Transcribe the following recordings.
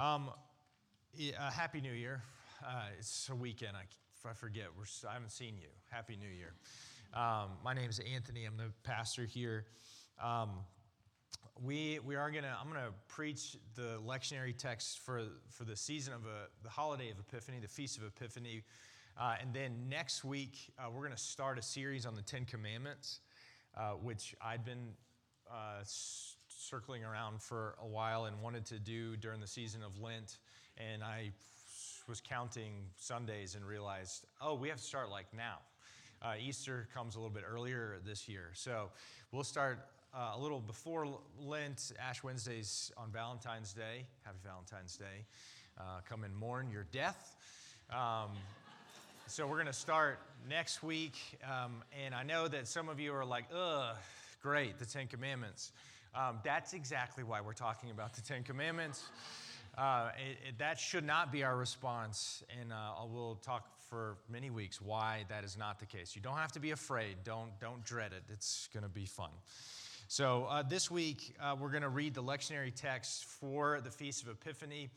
Um, uh, Happy New Year. Uh, it's a weekend. I, I forget. We're, I haven't seen you. Happy New Year. Um, my name is Anthony. I'm the pastor here. Um, we, we are gonna i'm gonna preach the lectionary text for, for the season of a, the holiday of epiphany the feast of epiphany uh, and then next week uh, we're gonna start a series on the ten commandments uh, which i'd been uh, circling around for a while and wanted to do during the season of lent and i was counting sundays and realized oh we have to start like now uh, easter comes a little bit earlier this year so we'll start uh, a little before Lent, Ash Wednesdays on Valentine's Day. Happy Valentine's Day. Uh, come and mourn your death. Um, so we're going to start next week. Um, and I know that some of you are like, ugh, great, the Ten Commandments. Um, that's exactly why we're talking about the Ten Commandments. Uh, it, it, that should not be our response, and uh, we'll talk for many weeks why that is not the case. You don't have to be afraid. Don't don't dread it. It's going to be fun. So, uh, this week, uh, we're going to read the lectionary text for the Feast of Epiphany,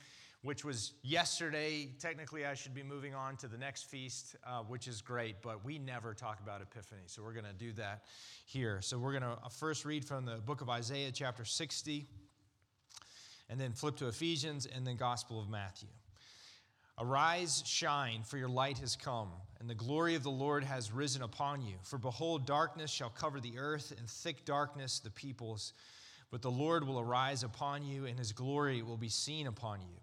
which was yesterday. Technically, I should be moving on to the next feast, uh, which is great, but we never talk about Epiphany. So, we're going to do that here. So, we're going to uh, first read from the book of Isaiah, chapter 60, and then flip to Ephesians, and then Gospel of Matthew. Arise, shine, for your light has come, and the glory of the Lord has risen upon you. For behold, darkness shall cover the earth, and thick darkness the peoples. But the Lord will arise upon you, and his glory will be seen upon you.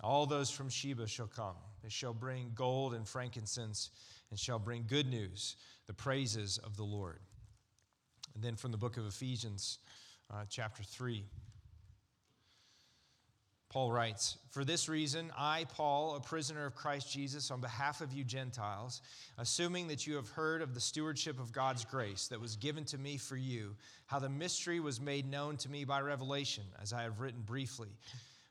All those from Sheba shall come. They shall bring gold and frankincense, and shall bring good news, the praises of the Lord. And then from the book of Ephesians, uh, chapter 3. Paul writes, For this reason, I, Paul, a prisoner of Christ Jesus, on behalf of you Gentiles, assuming that you have heard of the stewardship of God's grace that was given to me for you, how the mystery was made known to me by revelation, as I have written briefly.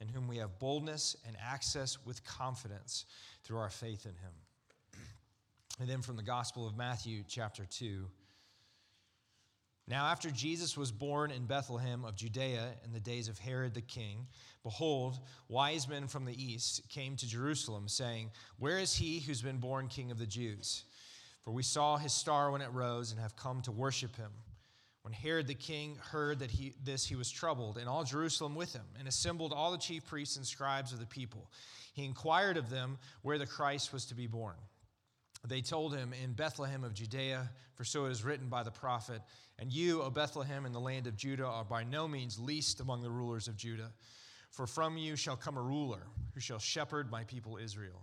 in whom we have boldness and access with confidence through our faith in him. And then from the Gospel of Matthew, chapter 2. Now, after Jesus was born in Bethlehem of Judea in the days of Herod the king, behold, wise men from the east came to Jerusalem, saying, Where is he who's been born king of the Jews? For we saw his star when it rose and have come to worship him. When Herod the king heard that he, this, he was troubled, and all Jerusalem with him, and assembled all the chief priests and scribes of the people. He inquired of them where the Christ was to be born. They told him, In Bethlehem of Judea, for so it is written by the prophet, And you, O Bethlehem, in the land of Judah, are by no means least among the rulers of Judah. For from you shall come a ruler who shall shepherd my people Israel.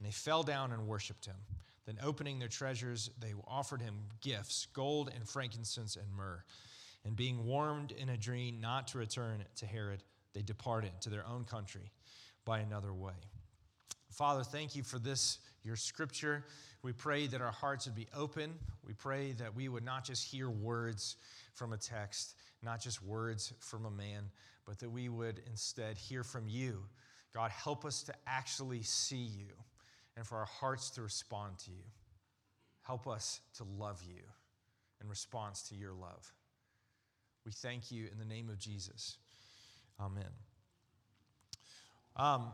and they fell down and worshiped him. Then, opening their treasures, they offered him gifts gold and frankincense and myrrh. And being warned in a dream not to return to Herod, they departed to their own country by another way. Father, thank you for this, your scripture. We pray that our hearts would be open. We pray that we would not just hear words from a text, not just words from a man, but that we would instead hear from you. God, help us to actually see you and for our hearts to respond to you. Help us to love you in response to your love. We thank you in the name of Jesus. Amen. Um,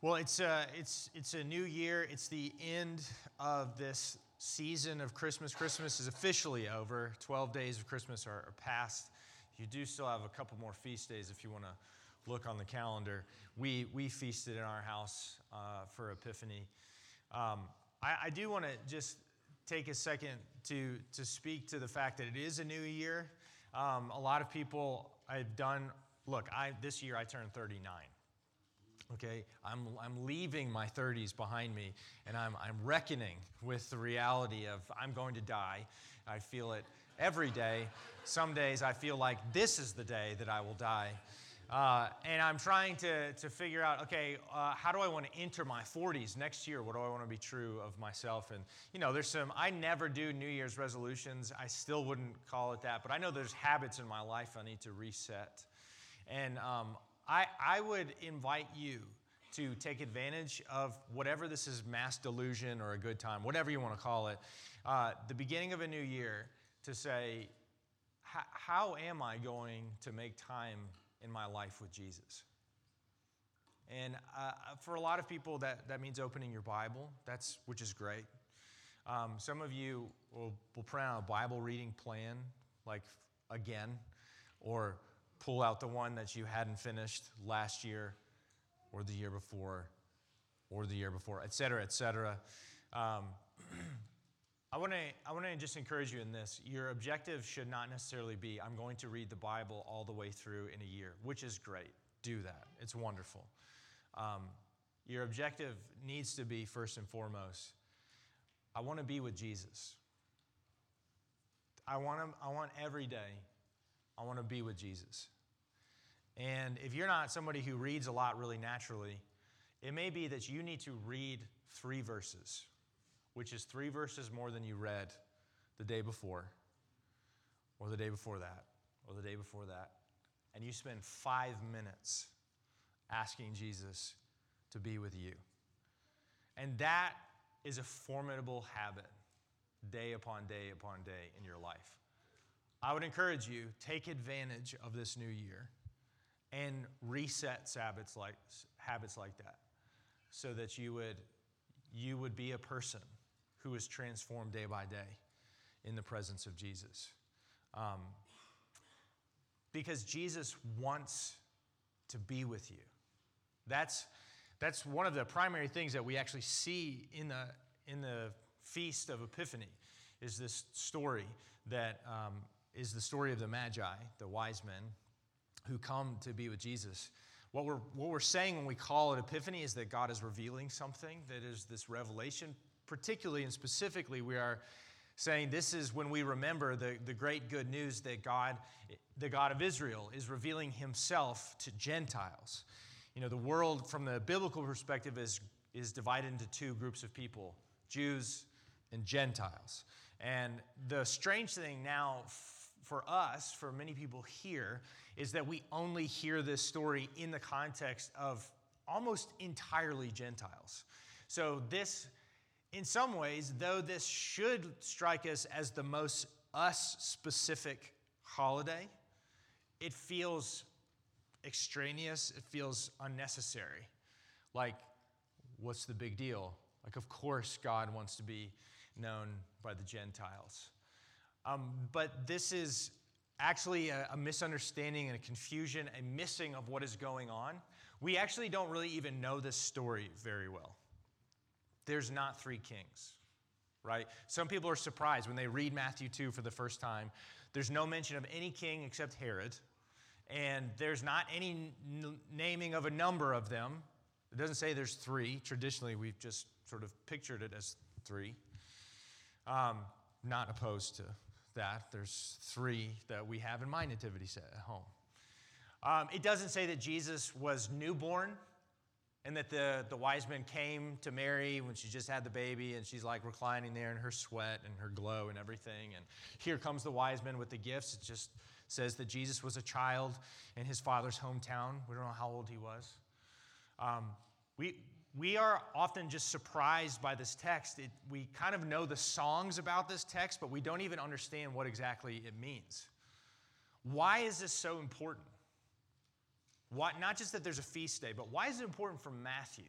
well, it's a, uh, it's, it's a new year. It's the end of this season of Christmas. Christmas is officially over. 12 days of Christmas are, are past. You do still have a couple more feast days if you want to look on the calendar. We, we feasted in our house uh, for Epiphany. Um, I, I do want to just take a second to, to speak to the fact that it is a new year. Um, a lot of people I've done, look, I, this year I turned 39. Okay, I'm, I'm leaving my 30s behind me and I'm, I'm reckoning with the reality of I'm going to die. I feel it every day. Some days I feel like this is the day that I will die. Uh, and I'm trying to, to figure out, okay, uh, how do I want to enter my 40s next year? What do I want to be true of myself? And, you know, there's some, I never do New Year's resolutions. I still wouldn't call it that, but I know there's habits in my life I need to reset. And um, I, I would invite you to take advantage of whatever this is mass delusion or a good time, whatever you want to call it, uh, the beginning of a new year to say, how am I going to make time in my life with Jesus. And uh, for a lot of people, that, that means opening your Bible, that's, which is great. Um, some of you will, will print out a Bible reading plan, like again, or pull out the one that you hadn't finished last year, or the year before, or the year before, et cetera, et cetera. Um, I want to I want to just encourage you in this. Your objective should not necessarily be I'm going to read the Bible all the way through in a year, which is great. Do that. It's wonderful. Um, your objective needs to be first and foremost. I want to be with Jesus. I want to, I want every day. I want to be with Jesus. And if you're not somebody who reads a lot really naturally, it may be that you need to read three verses which is three verses more than you read the day before, or the day before that, or the day before that, and you spend five minutes asking Jesus to be with you. And that is a formidable habit, day upon day upon day in your life. I would encourage you, take advantage of this new year and reset habits like, habits like that so that you would, you would be a person who is transformed day by day in the presence of Jesus. Um, because Jesus wants to be with you. That's, that's one of the primary things that we actually see in the, in the Feast of Epiphany is this story that um, is the story of the Magi, the wise men who come to be with Jesus. What we're, what we're saying when we call it Epiphany is that God is revealing something, that is this revelation particularly and specifically, we are saying this is when we remember the, the great good news that God, the God of Israel, is revealing himself to Gentiles. You know, the world from the biblical perspective is, is divided into two groups of people Jews and Gentiles. And the strange thing now for us, for many people here, is that we only hear this story in the context of almost entirely Gentiles. So this in some ways, though this should strike us as the most us specific holiday, it feels extraneous, it feels unnecessary. Like, what's the big deal? Like, of course, God wants to be known by the Gentiles. Um, but this is actually a, a, misunderstanding and a confusion, a missing of what is going on. We actually don't really even know this story very well there's not three kings, right? Some people are surprised when they read Matthew 2 for the first time. There's no mention of any king except Herod, and there's not any n- naming of a number of them. It doesn't say there's three. Traditionally, we've just sort of pictured it as three. Um, not opposed to that. There's three that we have in my nativity set at home. Um, it doesn't say that Jesus was newborn and that the, the wise men came to Mary when she just had the baby and she's like reclining there in her sweat and her glow and everything. And here comes the wise men with the gifts. It just says that Jesus was a child in his father's hometown. We don't know how old he was. Um, we, we are often just surprised by this text. It, we kind of know the songs about this text, but we don't even understand what exactly it means. Why is this so important? Why, not just that there's a feast day, but why is it important for Matthew?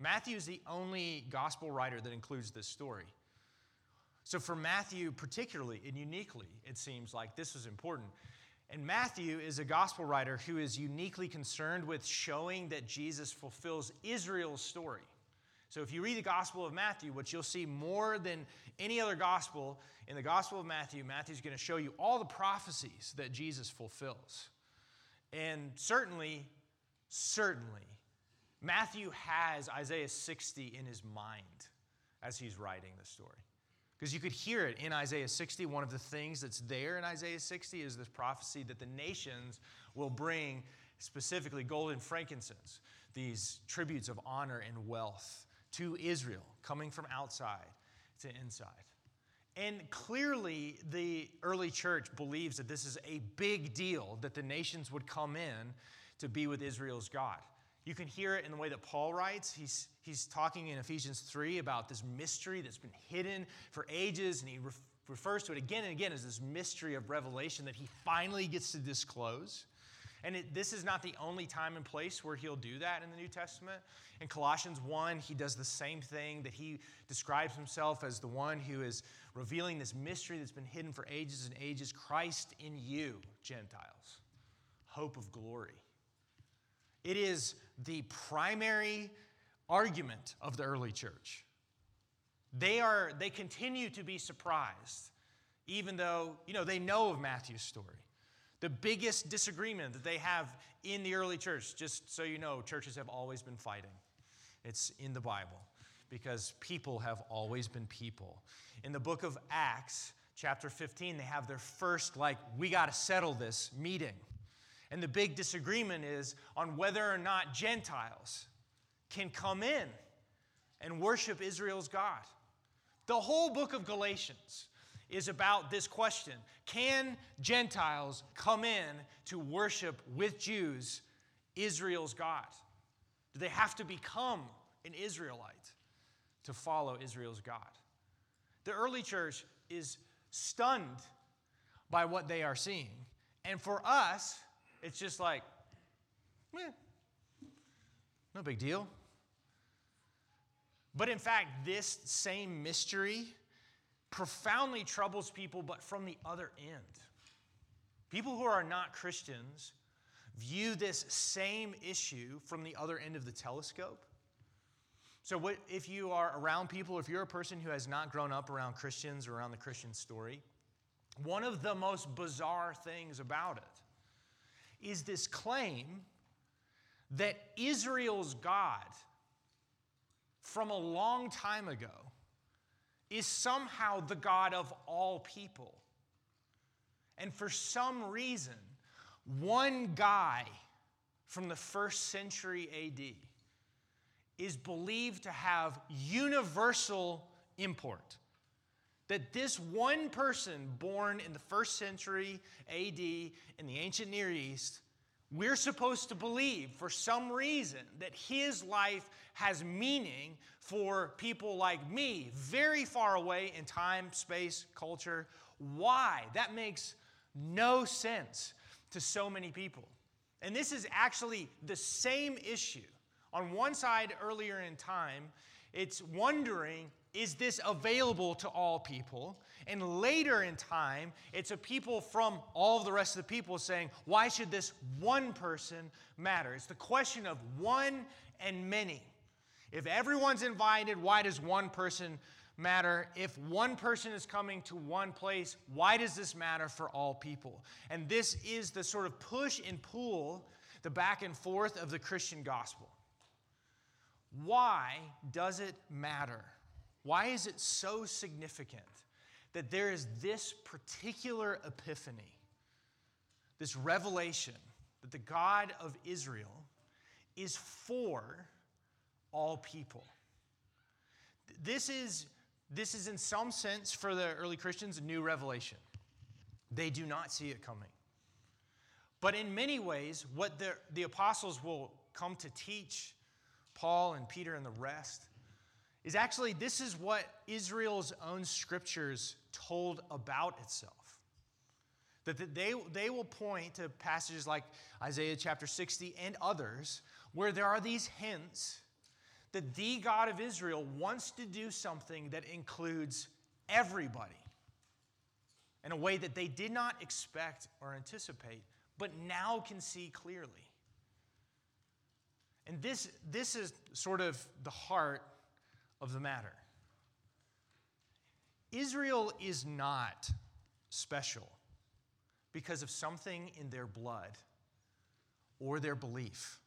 Matthew is the only gospel writer that includes this story. So, for Matthew, particularly and uniquely, it seems like this is important. And Matthew is a gospel writer who is uniquely concerned with showing that Jesus fulfills Israel's story. So if you read the Gospel of Matthew, what you'll see more than any other gospel, in the Gospel of Matthew, Matthew's going to show you all the prophecies that Jesus fulfills. And certainly, certainly, Matthew has Isaiah 60 in his mind as he's writing the story. Because you could hear it in Isaiah 60. One of the things that's there in Isaiah 60 is this prophecy that the nations will bring specifically gold and frankincense, these tributes of honor and wealth to Israel, coming from outside to inside. And clearly, the early church believes that this is a big deal that the nations would come in to be with Israel's God. You can hear it in the way that Paul writes. He's, he's talking in Ephesians 3 about this mystery that's been hidden for ages, and he re- refers to it again and again as this mystery of revelation that he finally gets to disclose. And it, this is not the only time and place where he'll do that in the New Testament. In Colossians 1, he does the same thing that he describes himself as the one who is revealing this mystery that's been hidden for ages and ages Christ in you, Gentiles, hope of glory. It is the primary argument of the early church. They, are, they continue to be surprised, even though you know, they know of Matthew's story. The biggest disagreement that they have in the early church, just so you know, churches have always been fighting. It's in the Bible because people have always been people. In the book of Acts, chapter 15, they have their first, like, we got to settle this meeting. And the big disagreement is on whether or not Gentiles can come in and worship Israel's God. The whole book of Galatians is about this question Can Gentiles come in to worship with Jews Israel's God? Do they have to become an Israelite to follow Israel's God? The early church is stunned by what they are seeing. And for us, it's just like, eh, no big deal. But in fact, this same mystery profoundly troubles people, but from the other end. People who are not Christians view this same issue from the other end of the telescope. So, what, if you are around people, if you're a person who has not grown up around Christians or around the Christian story, one of the most bizarre things about it is this claim that Israel's God from a long time ago is somehow the God of all people. And for some reason, one guy from the first century AD is believed to have universal import that this one person born in the first century AD in the ancient Near East, we're supposed to believe for some reason that his life has meaning for people like me, very far away in time, space, culture. Why? That makes no sense to so many people. And this is actually the same issue. On one side, earlier in time, it's wondering is this available to all people? And later in time, it's a people from all the rest of the people saying, why should this one person matter? It's the question of one and many. If everyone's invited, why does one person matter? If one person is coming to one place, why does this matter for all people? And this is the sort of push and pull, the back and forth of the Christian gospel. why does it matter? Why is it so significant that there is this particular epiphany, this revelation that the God of Israel is for all people? This is, this is, in some sense, for the early Christians, a new revelation. They do not see it coming. But in many ways, what the, the apostles will come to teach Paul and Peter and the rest is actually this is what Israel's own scriptures told about itself. That they, they will point to passages like Isaiah chapter 60 and others where there are these hints that the God of Israel wants to do something that includes everybody in a way that they did not expect or anticipate, but now can see clearly. And this, this is sort of the heart of the matter. Israel is not special because of something in their blood or their belief.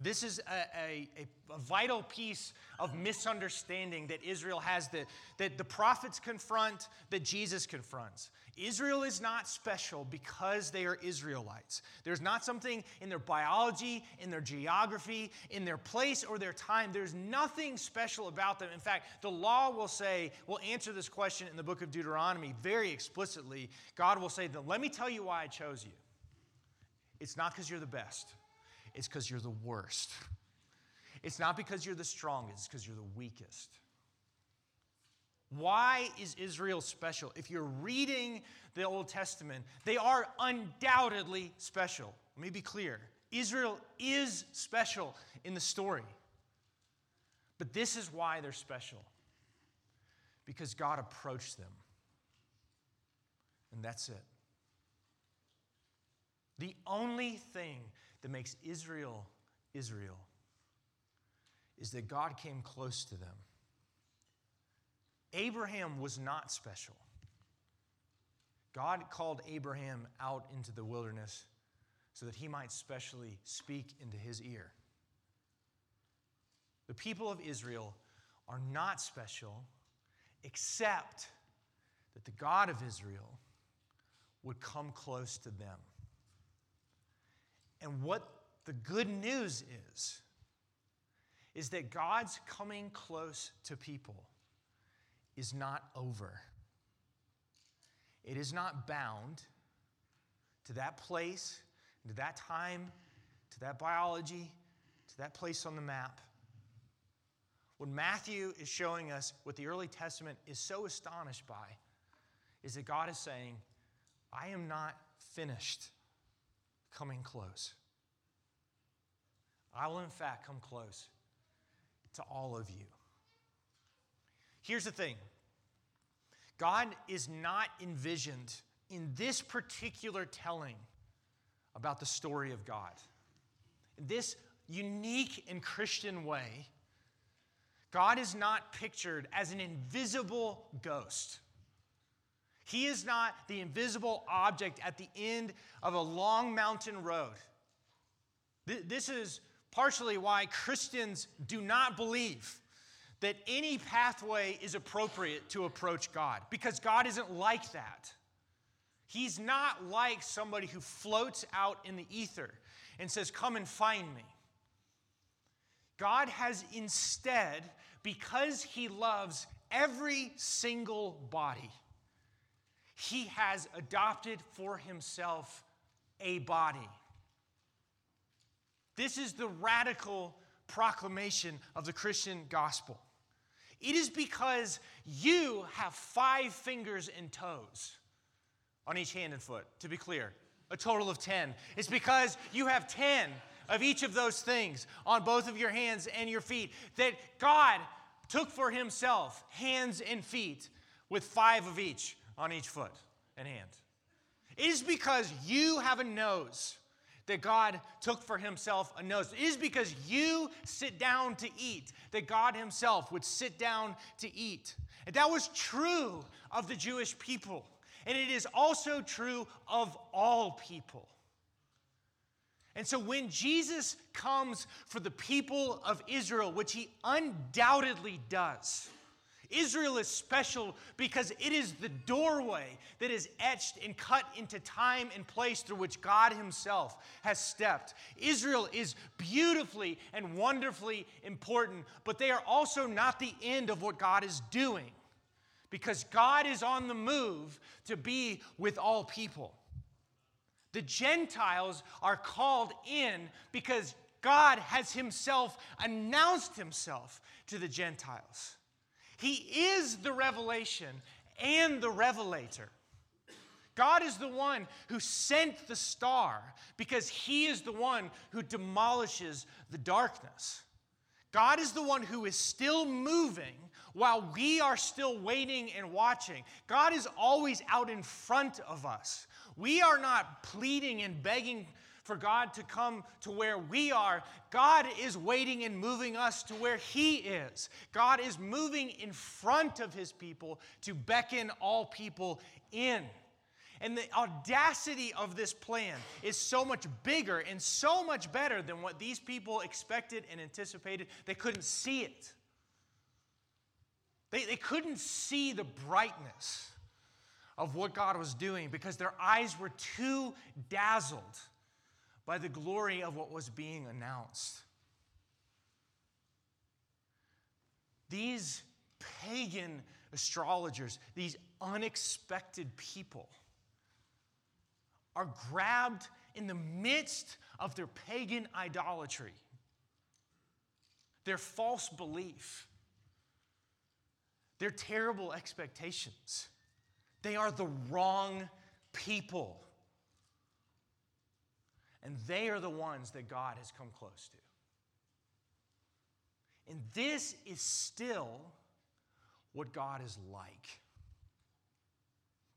This is a, a, a, vital piece of misunderstanding that Israel has that, that the prophets confront, that Jesus confronts. Israel is not special because they are Israelites. There's not something in their biology, in their geography, in their place, or their time. There's nothing special about them. In fact, the law will say, will answer this question in the book of Deuteronomy very explicitly. God will say, Let me tell you why I chose you. It's not because you're the best it's because you're the worst. It's not because you're the strongest, it's because you're the weakest. Why is Israel special? If you're reading the Old Testament, they are undoubtedly special. Let me be clear Israel is special in the story. But this is why they're special because God approached them. And that's it. The only thing that makes Israel Israel is that God came close to them. Abraham was not special. God called Abraham out into the wilderness so that he might specially speak into his ear. The people of Israel are not special except that the God of Israel would come close to them. And what the good news is, is that God's coming close to people is not over. It is not bound to that place, to that time, to that biology, to that place on the map. What Matthew is showing us, what the early Testament is so astonished by, is that God is saying, I am not finished coming close. I will, in fact, come close to all of you. Here's the thing God is not envisioned in this particular telling about the story of God. In this unique and Christian way, God is not pictured as an invisible ghost. He is not the invisible object at the end of a long mountain road. This is partially why Christians do not believe that any pathway is appropriate to approach God, because God isn't like that. He's not like somebody who floats out in the ether and says, Come and find me. God has instead, because He loves every single body, He has adopted for Himself a body. This is the radical proclamation of the Christian gospel. It is because you have five fingers and toes on each hand and foot, to be clear, a total of 10. It's because you have 10 of each of those things on both of your hands and your feet that God took for himself hands and feet with five of each on each foot and hand. It is because you have a nose that God took for himself a nose. It is because you sit down to eat that God himself would sit down to eat. And that was true of the Jewish people. And it is also true of all people. And so when Jesus comes for the people of Israel, which he undoubtedly does, Israel is special because it is the doorway that is etched and cut into time and place through which God Himself has stepped. Israel is beautifully and wonderfully important, but they are also not the end of what God is doing because God is on the move to be with all people. The Gentiles are called in because God has Himself announced Himself to the Gentiles. He is the revelation and the revelator. God is the one who sent the star because He is the one who demolishes the darkness. God is the one who is still moving while we are still waiting and watching. God is always out in front of us. We are not pleading and begging for God to come to where we are. God is waiting and moving us to where He is. God is moving in front of His people to beckon all people in. And the audacity of this plan is so much bigger and so much better than what these people expected and anticipated. They couldn't see it. They, they couldn't see the brightness of what God was doing because their eyes were too dazzled by the glory of what was being announced. These pagan astrologers, these unexpected people, are grabbed in the midst of their pagan idolatry, their false belief, their terrible expectations. They are the wrong people. And they are the ones that God has come close to. And this is still what God is like.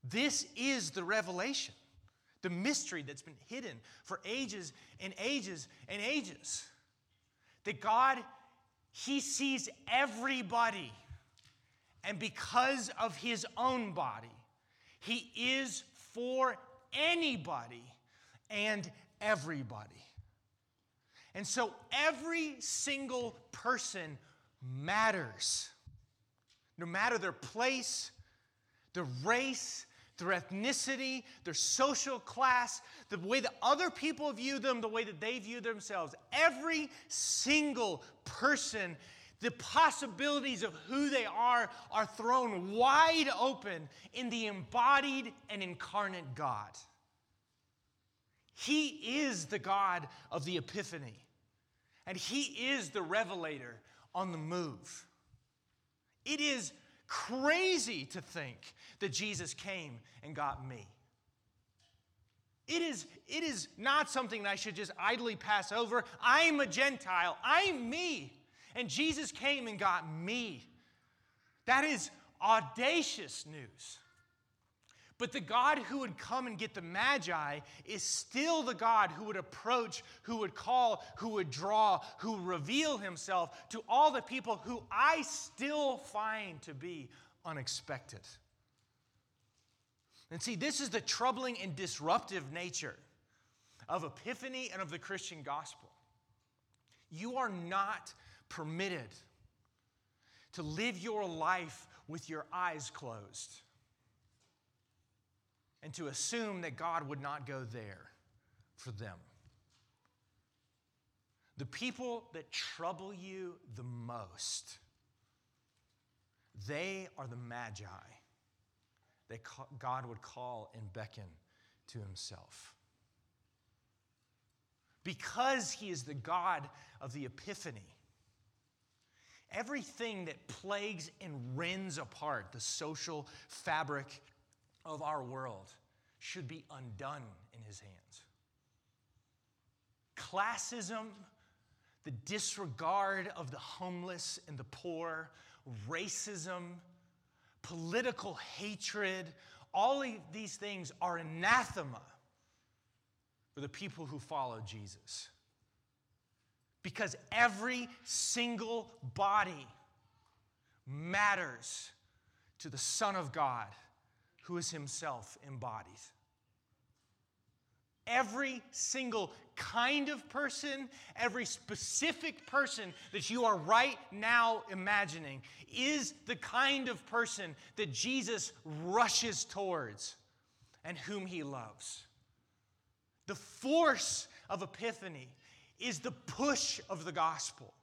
This is the revelation, the mystery that's been hidden for ages and ages and ages. That God, He sees everybody. And because of His own body, He is for anybody and everybody. And so every single person matters, no matter their place, their race, their ethnicity, their social class, the way that other people view them, the way that they view themselves. Every single person, the possibilities of who they are are thrown wide open in the embodied and incarnate God. He is the God of the epiphany, and He is the revelator on the move. It is crazy to think that Jesus came and got me. It is, it is not something that I should just idly pass over. I'm a Gentile, I'm me. And Jesus came and got me. That is audacious news. But the God who would come and get the Magi is still the God who would approach, who would call, who would draw, who reveal himself to all the people who I still find to be unexpected. And see, this is the troubling and disruptive nature of Epiphany and of the Christian gospel. You are not permitted to live your life with your eyes closed and to assume that God would not go there for them. The people that trouble you the most, they are the magi that God would call and beckon to himself. Because he is the God of the epiphany, everything that plagues and rends apart the social fabric of our world should be undone in his hands. Classism, the disregard of the homeless and the poor, racism, political hatred, all of these things are anathema for the people who follow Jesus. Because every single body matters to the Son of God who is himself embodied. Every single kind of person, every specific person that you are right now imagining is the kind of person that Jesus rushes towards and whom he loves. The force of Epiphany is the push of the gospel.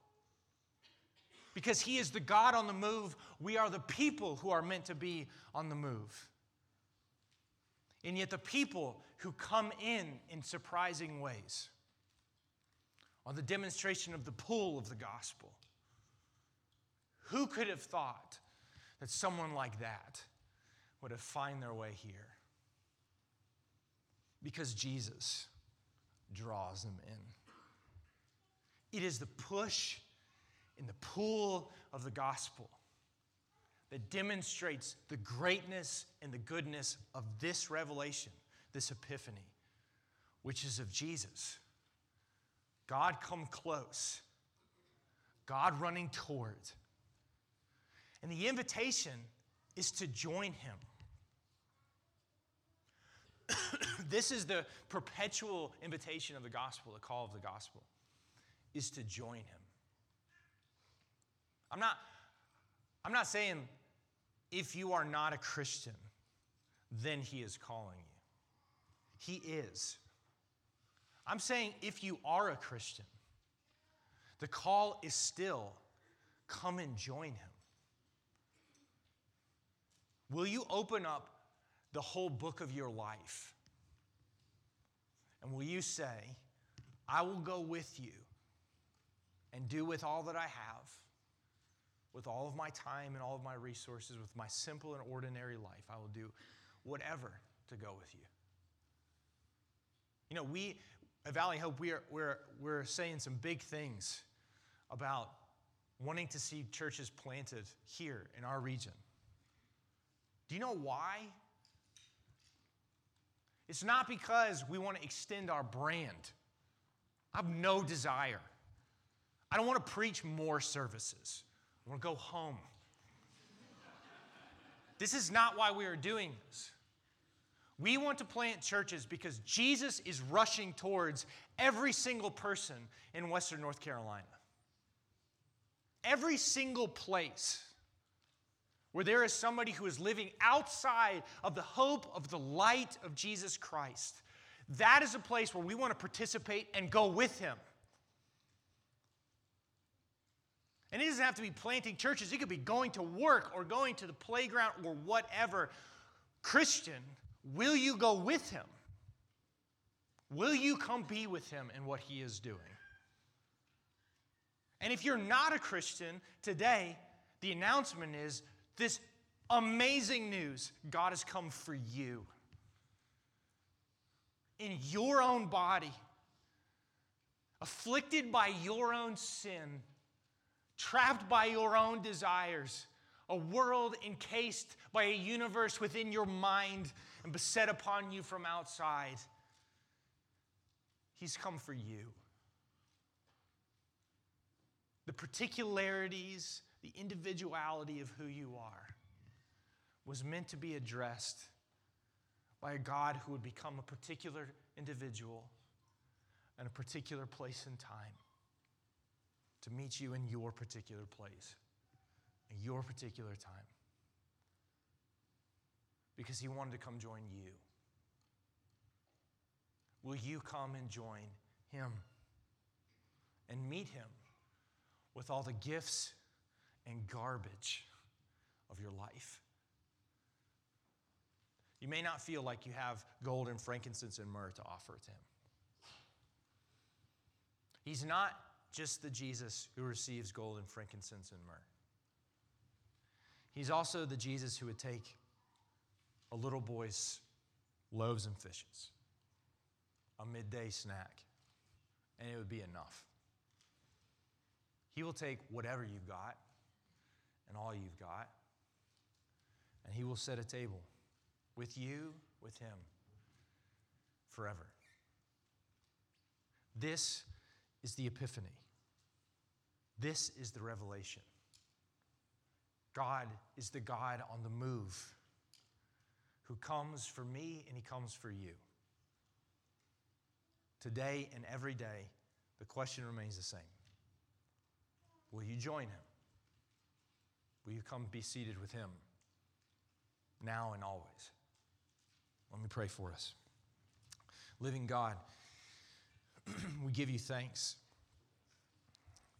Because he is the God on the move, we are the people who are meant to be on the move. And yet, the people who come in in surprising ways are the demonstration of the pull of the gospel. Who could have thought that someone like that would have find their way here? Because Jesus draws them in. It is the push and the pull of the gospel that demonstrates the greatness and the goodness of this revelation, this epiphany, which is of Jesus. God come close, God running towards. And the invitation is to join him. this is the perpetual invitation of the gospel, the call of the gospel, is to join him. I'm not, I'm not saying if you are not a Christian, then he is calling you. He is. I'm saying if you are a Christian, the call is still come and join him. Will you open up the whole book of your life? And will you say, I will go with you and do with all that I have with all of my time and all of my resources, with my simple and ordinary life. I will do whatever to go with you. You know, we at Valley Hope, we are, we're, we're saying some big things about wanting to see churches planted here in our region. Do you know why? It's not because we want to extend our brand. I have no desire. I don't want to preach more services. To go home. this is not why we are doing this. We want to plant churches because Jesus is rushing towards every single person in Western North Carolina. Every single place where there is somebody who is living outside of the hope of the light of Jesus Christ. That is a place where we want to participate and go with him. And it doesn't have to be planting churches, it could be going to work or going to the playground or whatever. Christian, will you go with him? Will you come be with him in what he is doing? And if you're not a Christian today, the announcement is this amazing news God has come for you. In your own body, afflicted by your own sin, trapped by your own desires, a world encased by a universe within your mind and beset upon you from outside. He's come for you. The particularities, the individuality of who you are was meant to be addressed by a God who would become a particular individual in a particular place and time to meet you in your particular place, in your particular time. Because he wanted to come join you. Will you come and join him and meet him with all the gifts and garbage of your life? You may not feel like you have gold and frankincense and myrrh to offer to him. He's not just the Jesus who receives gold and frankincense and myrrh. He's also the Jesus who would take a little boy's loaves and fishes, a midday snack, and it would be enough. He will take whatever you've got and all you've got, and He will set a table with you, with Him, forever. This is the epiphany. This is the revelation. God is the God on the move who comes for me and he comes for you. today and every day, the question remains the same Will you join him? Will you come be seated with him now and always? Let me pray for us. Living God, we give you thanks.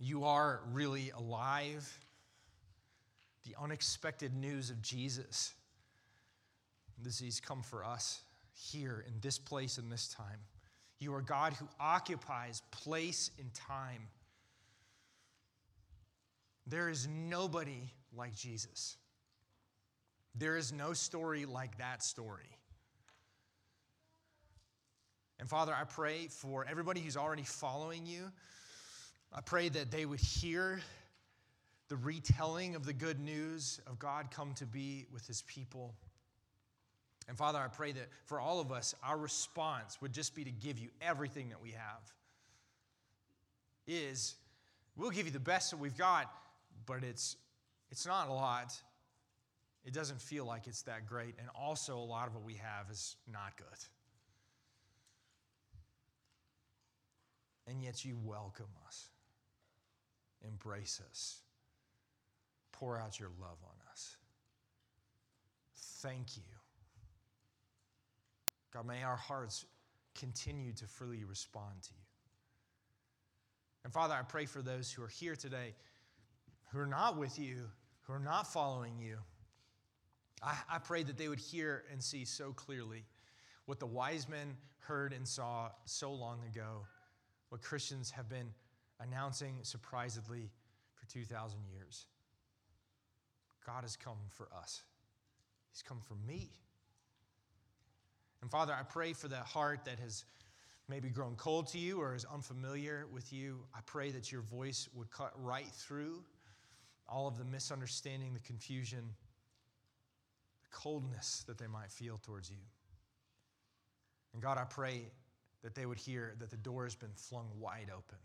You are really alive. The unexpected news of Jesus. This he's come for us here in this place in this time. You are God who occupies place and time. There is nobody like Jesus. There is no story like that story. And Father, I pray for everybody who's already following you. I pray that they would hear the retelling of the good news of God come to be with his people. And Father, I pray that for all of us, our response would just be to give you everything that we have. Is we'll give you the best that we've got, but it's it's not a lot. It doesn't feel like it's that great, and also a lot of what we have is not good. And yet you welcome us, embrace us, pour out your love on us. Thank you. God, may our hearts continue to freely respond to you. And Father, I pray for those who are here today who are not with you, who are not following you. I, I pray that they would hear and see so clearly what the wise men heard and saw so long ago, what Christians have been announcing surprisedly for 2,000 years. God has come for us, He's come for me. And Father, I pray for that heart that has maybe grown cold to you or is unfamiliar with you. I pray that your voice would cut right through all of the misunderstanding, the confusion, the coldness that they might feel towards you. And God, I pray that they would hear that the door has been flung wide open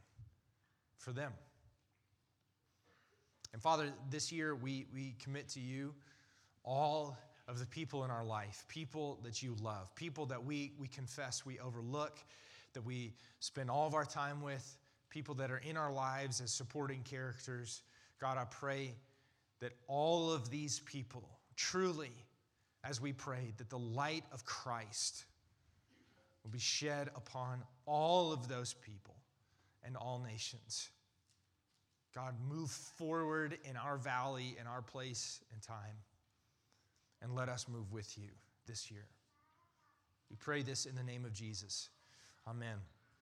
for them. And Father, this year we, we commit to you all of the people in our life, people that you love, people that we, we confess we overlook, that we spend all of our time with, people that are in our lives as supporting characters. God, I pray that all of these people, truly, as we pray, that the light of Christ will be shed upon all of those people and all nations. God, move forward in our valley, in our place and time and let us move with you this year. We pray this in the name of Jesus. Amen.